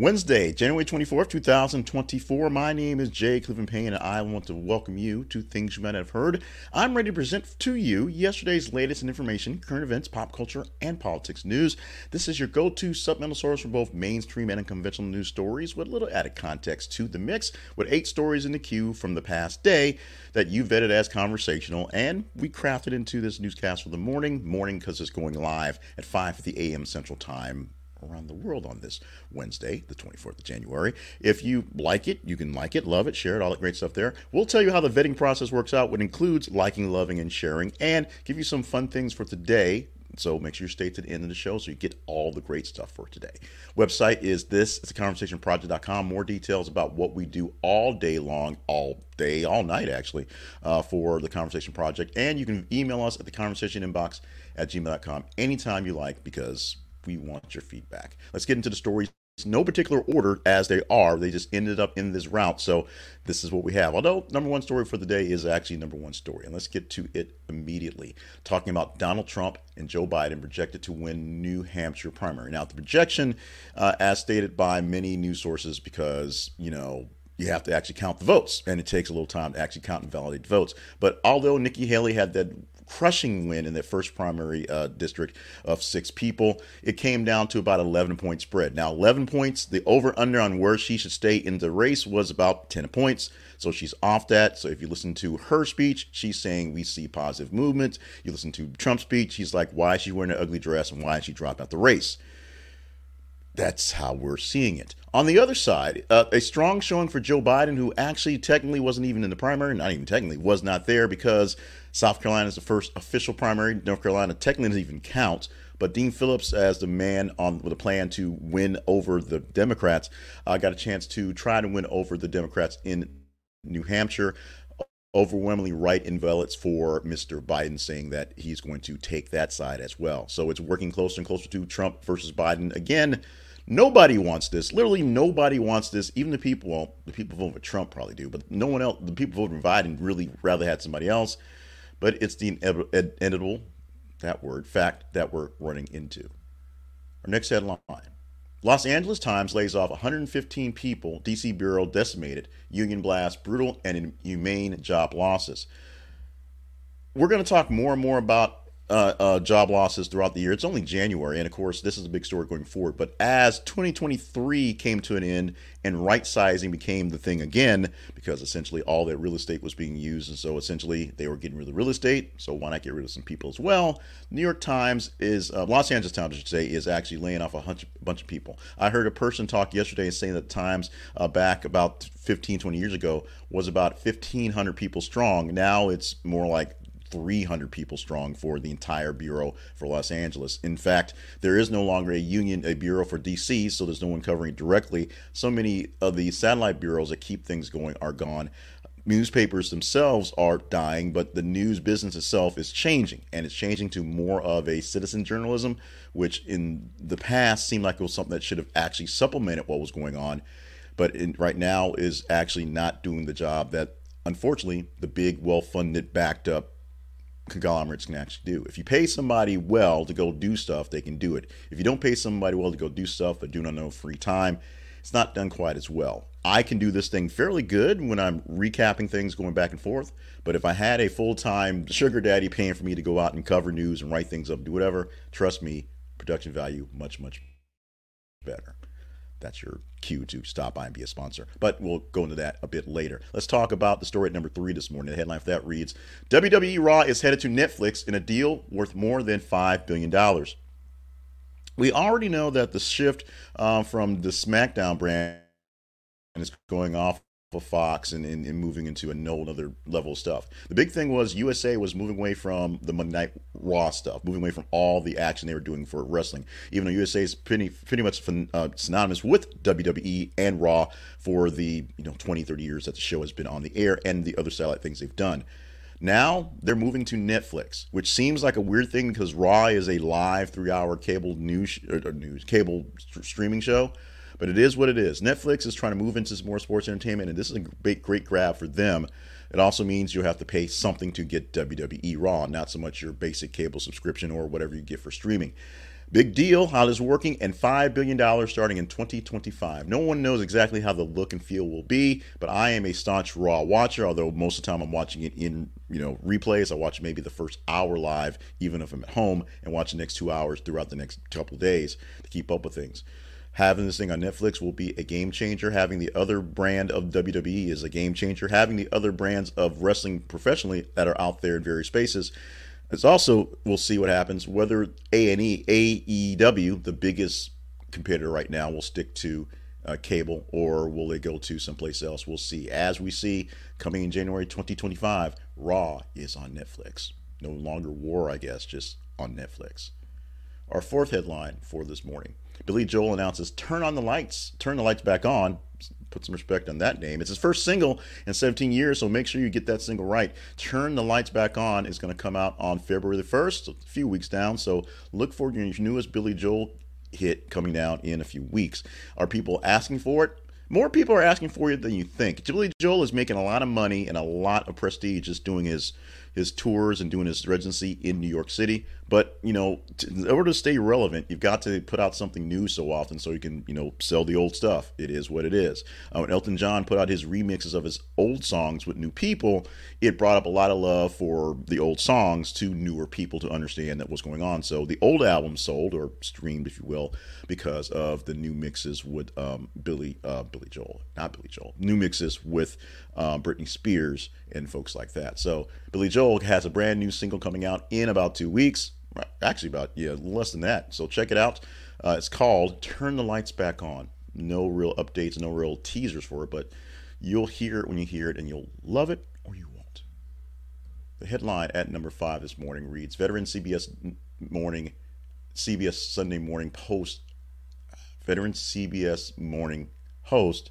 Wednesday, January 24th, 2024. My name is Jay Cleveland Payne, and I want to welcome you to Things You Might Have Heard. I'm ready to present to you yesterday's latest in information, current events, pop culture, and politics news. This is your go to supplemental source for both mainstream and unconventional news stories with a little added context to the mix, with eight stories in the queue from the past day that you vetted as conversational, and we crafted into this newscast for the morning, morning because it's going live at 5.50 a.m. Central Time around the world on this Wednesday, the 24th of January. If you like it, you can like it, love it, share it, all that great stuff there. We'll tell you how the vetting process works out, which includes liking, loving, and sharing, and give you some fun things for today. So make sure you stay to the end of the show so you get all the great stuff for today. Website is this, it's a conversationproject.com. More details about what we do all day long, all day, all night actually, uh, for the Conversation Project. And you can email us at the conversation inbox at gmail.com anytime you like because we want your feedback. Let's get into the stories. No particular order as they are. They just ended up in this route. So this is what we have. Although number one story for the day is actually number one story. And let's get to it immediately. Talking about Donald Trump and Joe Biden projected to win New Hampshire primary. Now the projection, uh, as stated by many news sources, because you know you have to actually count the votes, and it takes a little time to actually count and validate votes. But although Nikki Haley had that crushing win in their first primary uh, district of six people. It came down to about 11 point spread. Now, 11 points, the over under on where she should stay in the race was about 10 points. So she's off that. So if you listen to her speech, she's saying we see positive movement. You listen to Trump's speech, he's like, why is she wearing an ugly dress and why is she dropped out the race? That's how we're seeing it. On the other side, uh, a strong showing for Joe Biden, who actually technically wasn't even in the primary, not even technically, was not there because South Carolina is the first official primary. North Carolina technically doesn't even count. But Dean Phillips, as the man on with a plan to win over the Democrats, uh, got a chance to try to win over the Democrats in New Hampshire. Overwhelmingly right in ballots for Mr. Biden, saying that he's going to take that side as well. So it's working closer and closer to Trump versus Biden again Nobody wants this. Literally, nobody wants this. Even the people, well, the people voting for Trump probably do, but no one else, the people voting for Biden really rather had somebody else. But it's the inevitable, that word, fact that we're running into. Our next headline Los Angeles Times lays off 115 people, DC Bureau decimated, union blast, brutal and inhumane job losses. We're going to talk more and more about uh, uh, job losses throughout the year. It's only January, and of course, this is a big story going forward. But as 2023 came to an end and right sizing became the thing again, because essentially all their real estate was being used, and so essentially they were getting rid of real estate. So why not get rid of some people as well? New York Times is uh, Los Angeles Times, I should say, is actually laying off a bunch, bunch of people. I heard a person talk yesterday saying that Times uh, back about 15, 20 years ago was about 1,500 people strong. Now it's more like 300 people strong for the entire bureau for Los Angeles. In fact, there is no longer a union, a bureau for DC, so there's no one covering directly. So many of the satellite bureaus that keep things going are gone. Newspapers themselves are dying, but the news business itself is changing, and it's changing to more of a citizen journalism, which in the past seemed like it was something that should have actually supplemented what was going on, but in, right now is actually not doing the job that unfortunately the big, well funded, backed up conglomerates can actually do. If you pay somebody well to go do stuff, they can do it. If you don't pay somebody well to go do stuff but do not know free time, it's not done quite as well. I can do this thing fairly good when I'm recapping things going back and forth, but if I had a full time sugar daddy paying for me to go out and cover news and write things up, do whatever, trust me, production value much, much better that's your cue to stop by and be a sponsor. But we'll go into that a bit later. Let's talk about the story at number three this morning. The headline for that reads WWE Raw is headed to Netflix in a deal worth more than $5 billion. We already know that the shift uh, from the SmackDown brand is going off of Fox and, and, and, moving into a no other level of stuff. The big thing was USA was moving away from the Monday Night Raw stuff, moving away from all the action they were doing for wrestling. Even though USA is pretty pretty much uh, synonymous with WWE and Raw for the you know 20, 30 years that the show has been on the air and the other satellite things they've done. Now they're moving to Netflix, which seems like a weird thing because Raw is a live three-hour cable news or news cable st- streaming show but it is what it is. Netflix is trying to move into some more sports entertainment, and this is a great, great grab for them. It also means you'll have to pay something to get WWE Raw, not so much your basic cable subscription or whatever you get for streaming. Big deal how this is working, and $5 billion starting in 2025. No one knows exactly how the look and feel will be, but I am a staunch Raw watcher, although most of the time I'm watching it in you know replays. I watch maybe the first hour live, even if I'm at home, and watch the next two hours throughout the next couple days to keep up with things. Having this thing on Netflix will be a game changer. Having the other brand of WWE is a game changer. Having the other brands of wrestling professionally that are out there in various spaces it's also we'll see what happens whether A and E AEW, the biggest competitor right now, will stick to uh, cable or will they go to someplace else? We'll see. As we see coming in January 2025, Raw is on Netflix. No longer War, I guess, just on Netflix. Our fourth headline for this morning Billy Joel announces Turn on the Lights, Turn the Lights Back On. Put some respect on that name. It's his first single in 17 years, so make sure you get that single right. Turn the Lights Back On is going to come out on February the 1st, a few weeks down. So look for your newest Billy Joel hit coming down in a few weeks. Are people asking for it? More people are asking for it than you think. Billy Joel is making a lot of money and a lot of prestige just doing his his tours and doing his residency in New York City. But you know, to, in order to stay relevant, you've got to put out something new so often, so you can you know sell the old stuff. It is what it is. Uh, when Elton John put out his remixes of his old songs with new people, it brought up a lot of love for the old songs to newer people to understand that what's going on. So the old album sold or streamed, if you will, because of the new mixes with um, Billy uh, Billy Joel, not Billy Joel, new mixes with um, Britney Spears and folks like that. So Billy Joel has a brand new single coming out in about two weeks actually about yeah less than that. So check it out. Uh, it's called "Turn the Lights Back On." No real updates, no real teasers for it, but you'll hear it when you hear it, and you'll love it or you won't. The headline at number five this morning reads: Veteran CBS morning, CBS Sunday Morning Post, veteran CBS Morning host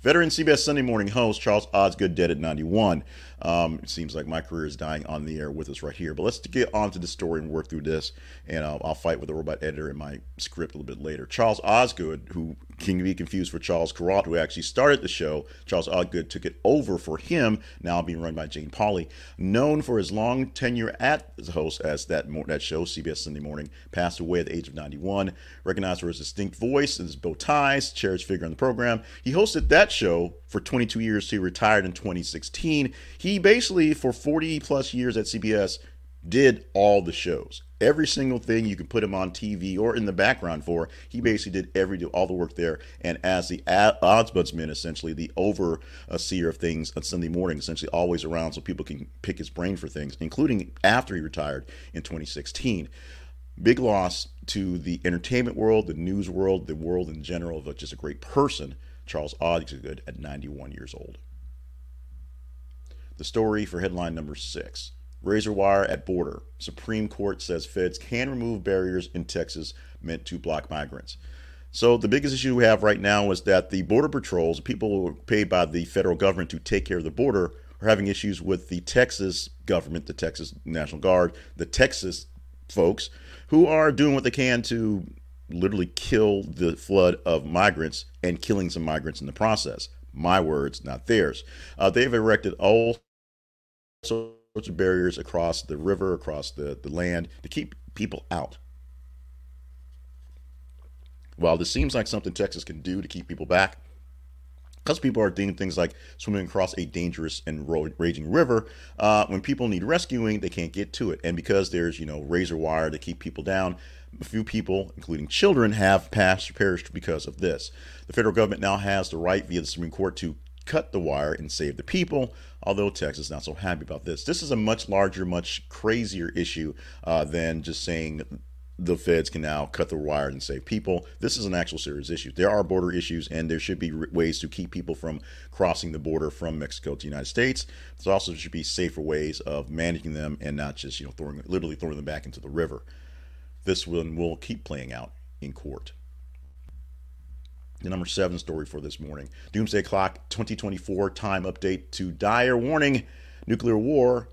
Veteran CBS Sunday morning host Charles Osgood dead at 91. Um, it seems like my career is dying on the air with us right here. But let's get on to the story and work through this. And uh, I'll fight with the robot editor in my script a little bit later. Charles Osgood, who can be confused for Charles Kuralt, who actually started the show. Charles Osgood took it over for him, now being run by Jane Pauley. Known for his long tenure at the host as that that show, CBS Sunday Morning, passed away at the age of 91. Recognized for his distinct voice and his bow ties, cherished figure on the program. He hosted that show for 22 years. He retired in 2016. He basically, for 40 plus years at CBS, did all the shows. Every single thing you could put him on TV or in the background for, he basically did every do all the work there. And as the ombudsman, essentially the overseer of things on Sunday morning, essentially always around so people can pick his brain for things, including after he retired in 2016. Big loss to the entertainment world, the news world, the world in general, of just a great person, Charles Osgood at 91 years old. The story for headline number six. Razor wire at border. Supreme Court says feds can remove barriers in Texas meant to block migrants. So the biggest issue we have right now is that the border patrols, people paid by the federal government to take care of the border, are having issues with the Texas government, the Texas National Guard, the Texas folks, who are doing what they can to literally kill the flood of migrants and killing some migrants in the process. My words, not theirs. Uh, they've erected all sorts of barriers across the river, across the, the land to keep people out. While this seems like something Texas can do to keep people back, because people are doing things like swimming across a dangerous and raging river, uh, when people need rescuing, they can't get to it. And because there's, you know, razor wire to keep people down, a few people, including children, have passed or perished because of this. The federal government now has the right via the Supreme Court to cut the wire and save the people, although Texas is not so happy about this. This is a much larger, much crazier issue uh, than just saying the feds can now cut the wire and save people. This is an actual serious issue. There are border issues, and there should be ways to keep people from crossing the border from Mexico to the United States. There also should be safer ways of managing them and not just you know throwing literally throwing them back into the river. This one will keep playing out in court. The number seven story for this morning. Doomsday Clock 2024 time update to dire warning. Nuclear war,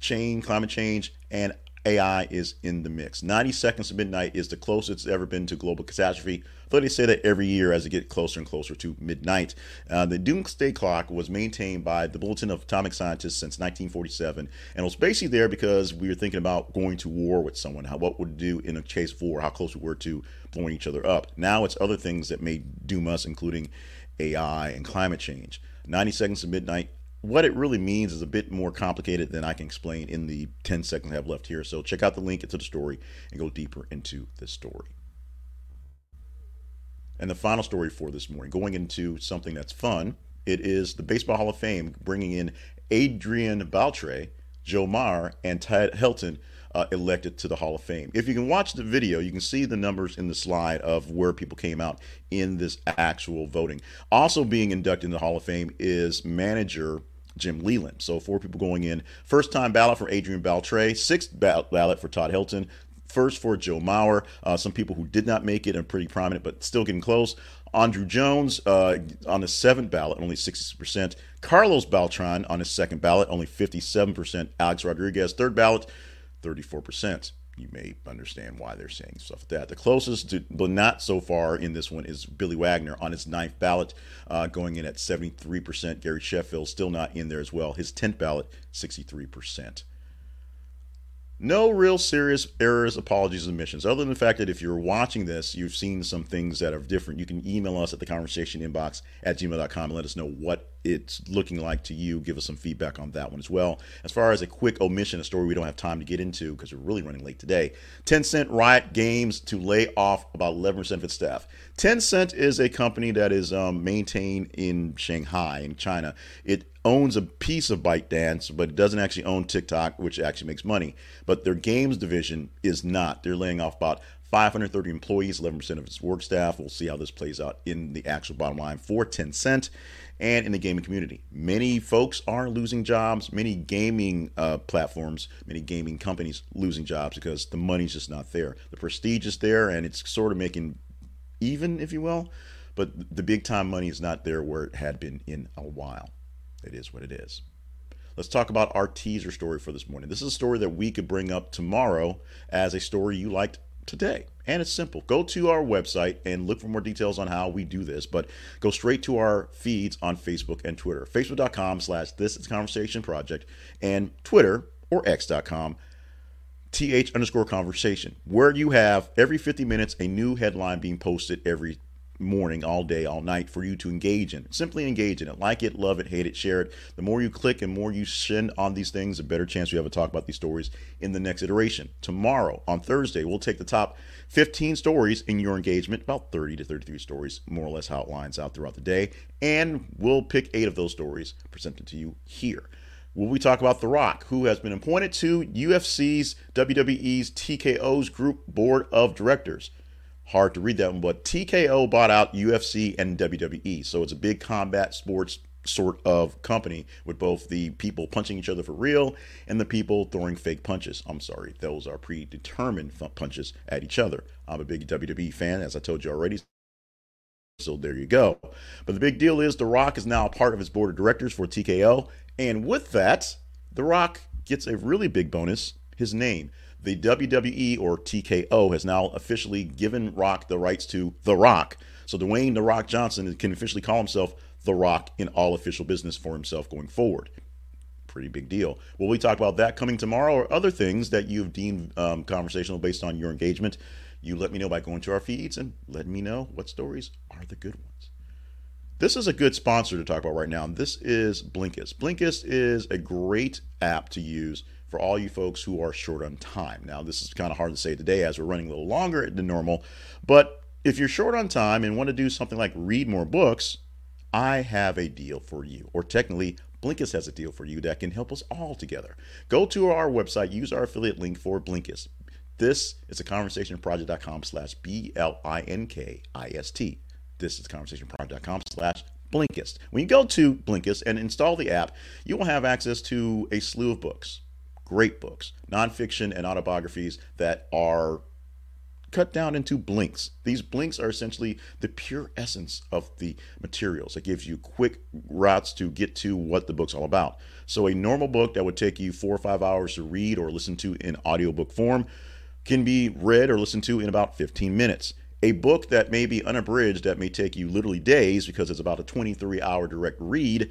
chain, climate change, and AI is in the mix. 90 seconds to midnight is the closest it's ever been to global catastrophe. Though they say that every year as it gets closer and closer to midnight. Uh, the doomsday clock was maintained by the Bulletin of Atomic Scientists since 1947, and it was basically there because we were thinking about going to war with someone. How what would do in a case war? How close we were to blowing each other up. Now it's other things that may doom us, including AI and climate change. 90 seconds to midnight what it really means is a bit more complicated than I can explain in the 10 seconds I have left here. So check out the link into the story and go deeper into this story. And the final story for this morning, going into something that's fun, it is the Baseball Hall of Fame bringing in Adrian Beltre, Joe Mauer, and Todd Helton uh, elected to the Hall of Fame. If you can watch the video, you can see the numbers in the slide of where people came out in this actual voting. Also being inducted in the Hall of Fame is manager Jim Leyland. So four people going in. First time ballot for Adrian Beltre, sixth ballot for Todd Helton, first for Joe Mauer. Uh, some people who did not make it and pretty prominent, but still getting close. Andruw Jones uh, on the seventh ballot, only 66%. Carlos Beltran on his second ballot, only 57%. Alex Rodriguez, third ballot, 34% you may understand why they're saying stuff like that. The closest, to, but not so far in this one, is Billy Wagner on his ninth ballot, uh, going in at 73%. Gary Sheffield still not in there as well. His 10th ballot, 63%. No real serious errors, apologies, and omissions, other than the fact that if you're watching this, you've seen some things that are different. You can email us at the conversation inbox at gmail.com and let us know what it's looking like to you. Give us some feedback on that one as well. As far as a quick omission, a story we don't have time to get into because we're really running late today. Tencent Riot Games to lay off about 11% of its staff. Tencent is a company that is um, maintained in Shanghai, in China. It owns a piece of ByteDance, but it doesn't actually own TikTok, which actually makes money. But their games division is not. They're laying off about 530 employees, 11% of its work staff. We'll see how this plays out in the actual bottom line for Tencent and in the gaming community. Many folks are losing jobs. Many gaming uh, platforms, many gaming companies losing jobs because the money's just not there. The prestige is there, and it's sort of making even, if you will. But the big time money is not there where it had been in a while. It is what it is. Let's talk about our teaser story for this morning. This is a story that we could bring up tomorrow as a story you liked today. And it's simple. Go to our website and look for more details on how we do this, but go straight to our feeds on Facebook and Twitter. Facebook.com slash This Is Conversation Project and Twitter or X.com th underscore conversation, where you have every 50 minutes a new headline being posted every morning, all day, all night for you to engage in. Simply engage in it. Like it, love it, hate it, share it. The more you click and more you send on these things, the better chance we have to talk about these stories in the next iteration. Tomorrow, on Thursday, we'll take the top 15 stories in your engagement, about 30 to 33 stories, more or less how it lines out throughout the day. And we'll pick eight of those stories presented to you here. Will we talk about The Rock, who has been appointed to UFC's, WWE's, TKO's group board of directors? Hard to read that one, but TKO bought out UFC and WWE. So it's a big combat sports sort of company with both the people punching each other for real and the people throwing fake punches. I'm sorry, those are predetermined punches at each other. I'm a big WWE fan, as I told you already. So there you go. But the big deal is The Rock is now a part of his board of directors for TKO. And with that, The Rock gets a really big bonus his name the WWE or TKO has now officially given Rock the rights to The Rock. So Dwayne The Rock Johnson can officially call himself The Rock in all official business for himself going forward. Pretty big deal. Will we talk about that coming tomorrow or other things that you've deemed um, conversational based on your engagement? You let me know by going to our feeds and letting me know what stories are the good ones. This is a good sponsor to talk about right now. This is Blinkist. Blinkist is a great app to use for all you folks who are short on time. Now, this is kind of hard to say today as we're running a little longer than normal, but if you're short on time and want to do something like read more books, I have a deal for you. Or technically, Blinkist has a deal for you that can help us all together. Go to our website, use our affiliate link for Blinkist. This is a conversationproject.com slash B-L-I-N-K-I-S-T. This is conversationproject.com slash Blinkist. When you go to Blinkist and install the app, you will have access to a slew of books great books, nonfiction and autobiographies that are cut down into blinks. These blinks are essentially the pure essence of the materials. It gives you quick routes to get to what the book's all about. So a normal book that would take you four or five hours to read or listen to in audiobook form can be read or listened to in about 15 minutes. A book that may be unabridged, that may take you literally days because it's about a 23 hour direct read,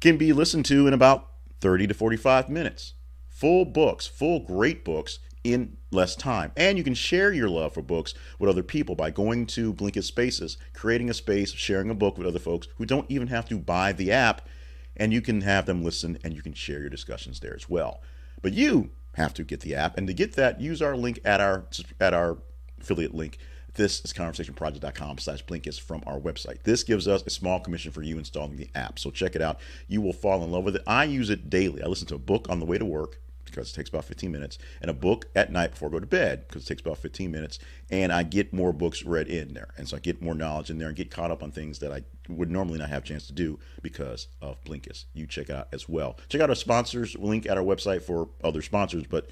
can be listened to in about 30 to 45 minutes. Full books, full great books in less time. And you can share your love for books with other people by going to Blinkist Spaces, creating a space, sharing a book with other folks who don't even have to buy the app, and you can have them listen and you can share your discussions there as well. But you have to get the app, and to get that, use our link at our at our affiliate link. This is conversationproject.com slash Blinkist from our website. This gives us a small commission for you installing the app. So check it out. You will fall in love with it. I use it daily. I listen to a book on the way to work because it takes about 15 minutes, and a book at night before I go to bed because it takes about 15 minutes, and I get more books read in there, and so I get more knowledge in there and get caught up on things that I would normally not have a chance to do because of Blinkist. You check it out as well. Check out our sponsors link at our website for other sponsors, but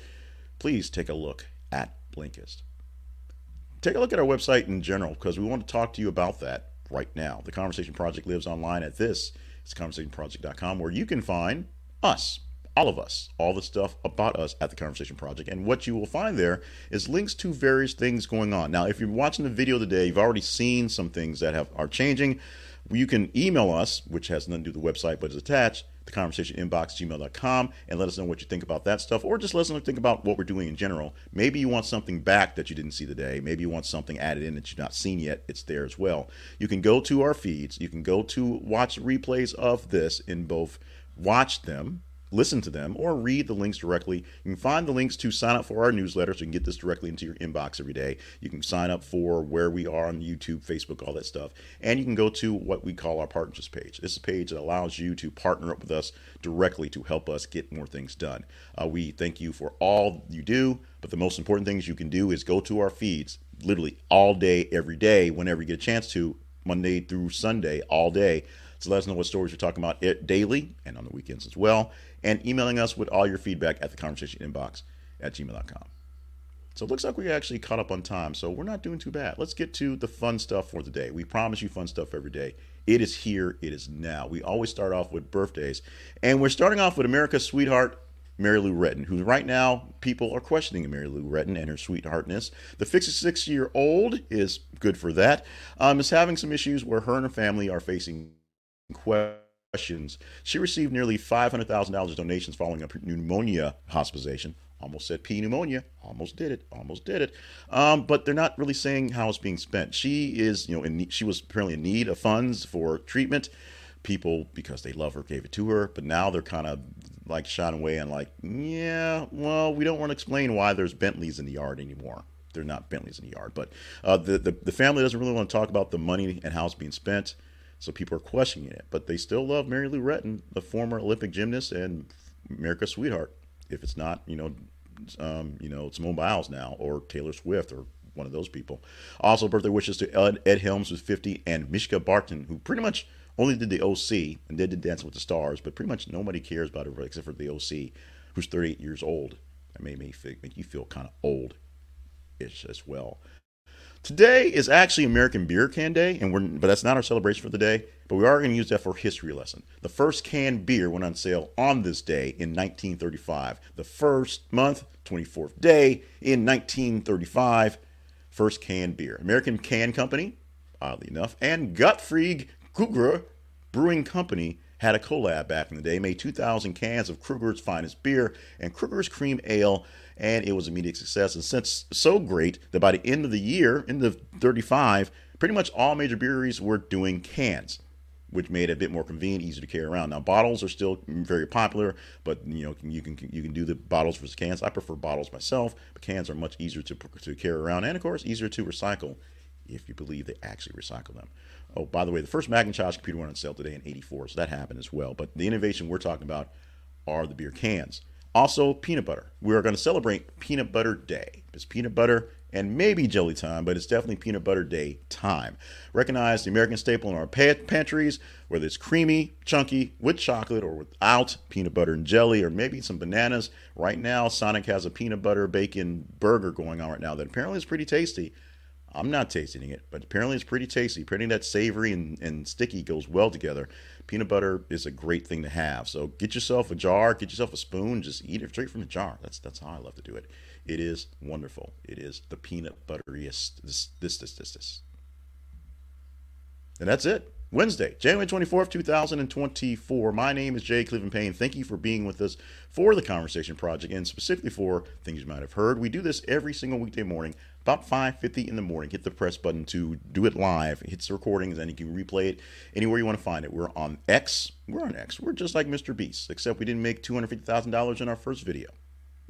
please take a look at Blinkist. Take a look at our website in general because we want to talk to you about that right now. The Conversation Project lives online at this. It's conversationproject.com where you can find us all of us, all the stuff about us at the Conversation Project. And what you will find there is links to various things going on. Now, if you're watching the video today, you've already seen some things that have are changing. You can email us, which has nothing to do with the website, but is attached, the conversation inbox gmail.com, and let us know what you think about that stuff, or just let us know think about what we're doing in general. Maybe you want something back that you didn't see today. Maybe you want something added in that you've not seen yet. It's there as well. You can go to our feeds. You can go to watch replays of this in both watch them listen to them, or read the links directly. You can find the links to sign up for our newsletter so you can get this directly into your inbox every day. You can sign up for where we are on YouTube, Facebook, all that stuff. And you can go to what we call our partnerships page. This is a page that allows you to partner up with us directly to help us get more things done. Uh, we thank you for all you do, but the most important things you can do is go to our feeds literally all day, every day, whenever you get a chance to, Monday through Sunday, all day. So let us know what stories you're talking about it daily and on the weekends as well and emailing us with all your feedback at the conversation inbox at gmail.com. So it looks like we actually caught up on time, so we're not doing too bad. Let's get to the fun stuff for the day. We promise you fun stuff every day. It is here, it is now. We always start off with birthdays, and we're starting off with America's sweetheart, Mary Lou Retton, who right now people are questioning Mary Lou Retton and her sweetheartness. The 56 year old is good for that. Um, is having some issues where her and her family are facing questions. She received nearly $500,000 donations following a pneumonia hospitalization. Almost said P pneumonia. Almost did it. Almost did it. Um, but they're not really saying how it's being spent. She is, you know, in, she was apparently in need of funds for treatment. People, because they love her, gave it to her. But now they're kind of like shot away and like, yeah, well, we don't want to explain why there's Bentleys in the yard anymore. They're not Bentleys in the yard, but uh, the, the the family doesn't really want to talk about the money and how it's being spent. So people are questioning it, but they still love Mary Lou Retton, the former Olympic gymnast and America's sweetheart. If it's not, you know, um, you know, Simone Biles now or Taylor Swift or one of those people. Also, birthday wishes to Ed, Ed Helms, who's 50, and Mischa Barton, who pretty much only did the OC and did the Dancing with the Stars, but pretty much nobody cares about her except for the OC, who's 38 years old. That made me make you feel kind of old ish as well. Today is actually American Beer Can Day, and we're but that's not our celebration for the day. But we are going to use that for a history lesson. The first canned beer went on sale on this day in 1935. The first month, 24th day in 1935, first canned beer. American Can Company, oddly enough, and Gottfried Krueger Brewing Company had a collab back in the day, made 2,000 cans of Krueger's finest beer and Krueger's Cream Ale and it was a immediate success. And since so great that by the end of the year, in the 35, pretty much all major breweries were doing cans, which made it a bit more convenient, easier to carry around. Now bottles are still very popular, but you know you can you can do the bottles versus cans. I prefer bottles myself, but cans are much easier to to carry around, and of course easier to recycle if you believe they actually recycle them. Oh, by the way, the first Macintosh computer went on sale today in '84, so that happened as well. But the innovation we're talking about are the beer cans. Also, peanut butter. We are going to celebrate Peanut Butter Day. It's peanut butter and maybe jelly time, but it's definitely peanut butter day time. Recognize the American staple in our pantries, whether it's creamy, chunky, with chocolate, or without peanut butter and jelly, or maybe some bananas. Right now, Sonic has a peanut butter bacon burger going on right now that apparently is pretty tasty. I'm not tasting it, but apparently it's pretty tasty. Apparently that savory and, and sticky goes well together. Peanut butter is a great thing to have. So get yourself a jar, get yourself a spoon, just eat it straight from the jar. That's that's how I love to do it. It is wonderful. It is the peanut butteriest. This this this this this. And that's it. Wednesday, January 24th, 2024. My name is Jay Cleveland Payne. Thank you for being with us for the Conversation Project and specifically for things you might have heard. We do this every single weekday morning, about 5.50 in the morning. Hit the press button to do it live. It hits the recordings and you can replay it anywhere you want to find it. We're on X. We're on X. We're just like Mr. Beast, except we didn't make $250,000 in our first video.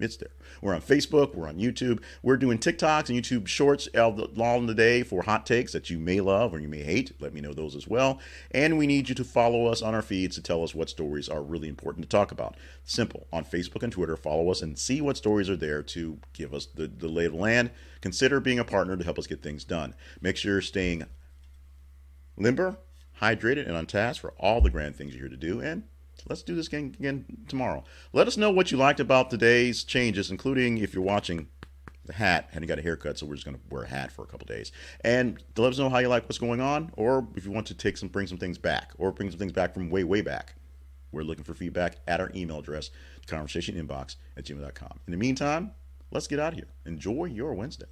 It's there. We're on Facebook. We're on YouTube. We're doing TikToks and YouTube shorts all in the day for hot takes that you may love or you may hate. Let me know those as well. And we need you to follow us on our feeds to tell us what stories are really important to talk about. Simple. On Facebook and Twitter, follow us and see what stories are there to give us the, the lay of the land. Consider being a partner to help us get things done. Make sure you're staying limber, hydrated, and on task for all the grand things you're here to do. And let's do this again, again tomorrow. Let us know what you liked about today's changes, including if you're watching the hat, hadn't got a haircut, so we're just going to wear a hat for a couple days. And let us know how you like what's going on, or if you want to take some, bring some things back, or bring some things back from way, way back. We're looking for feedback at our email address, conversationinbox at gmail.com. In the meantime, let's get out of here. Enjoy your Wednesday.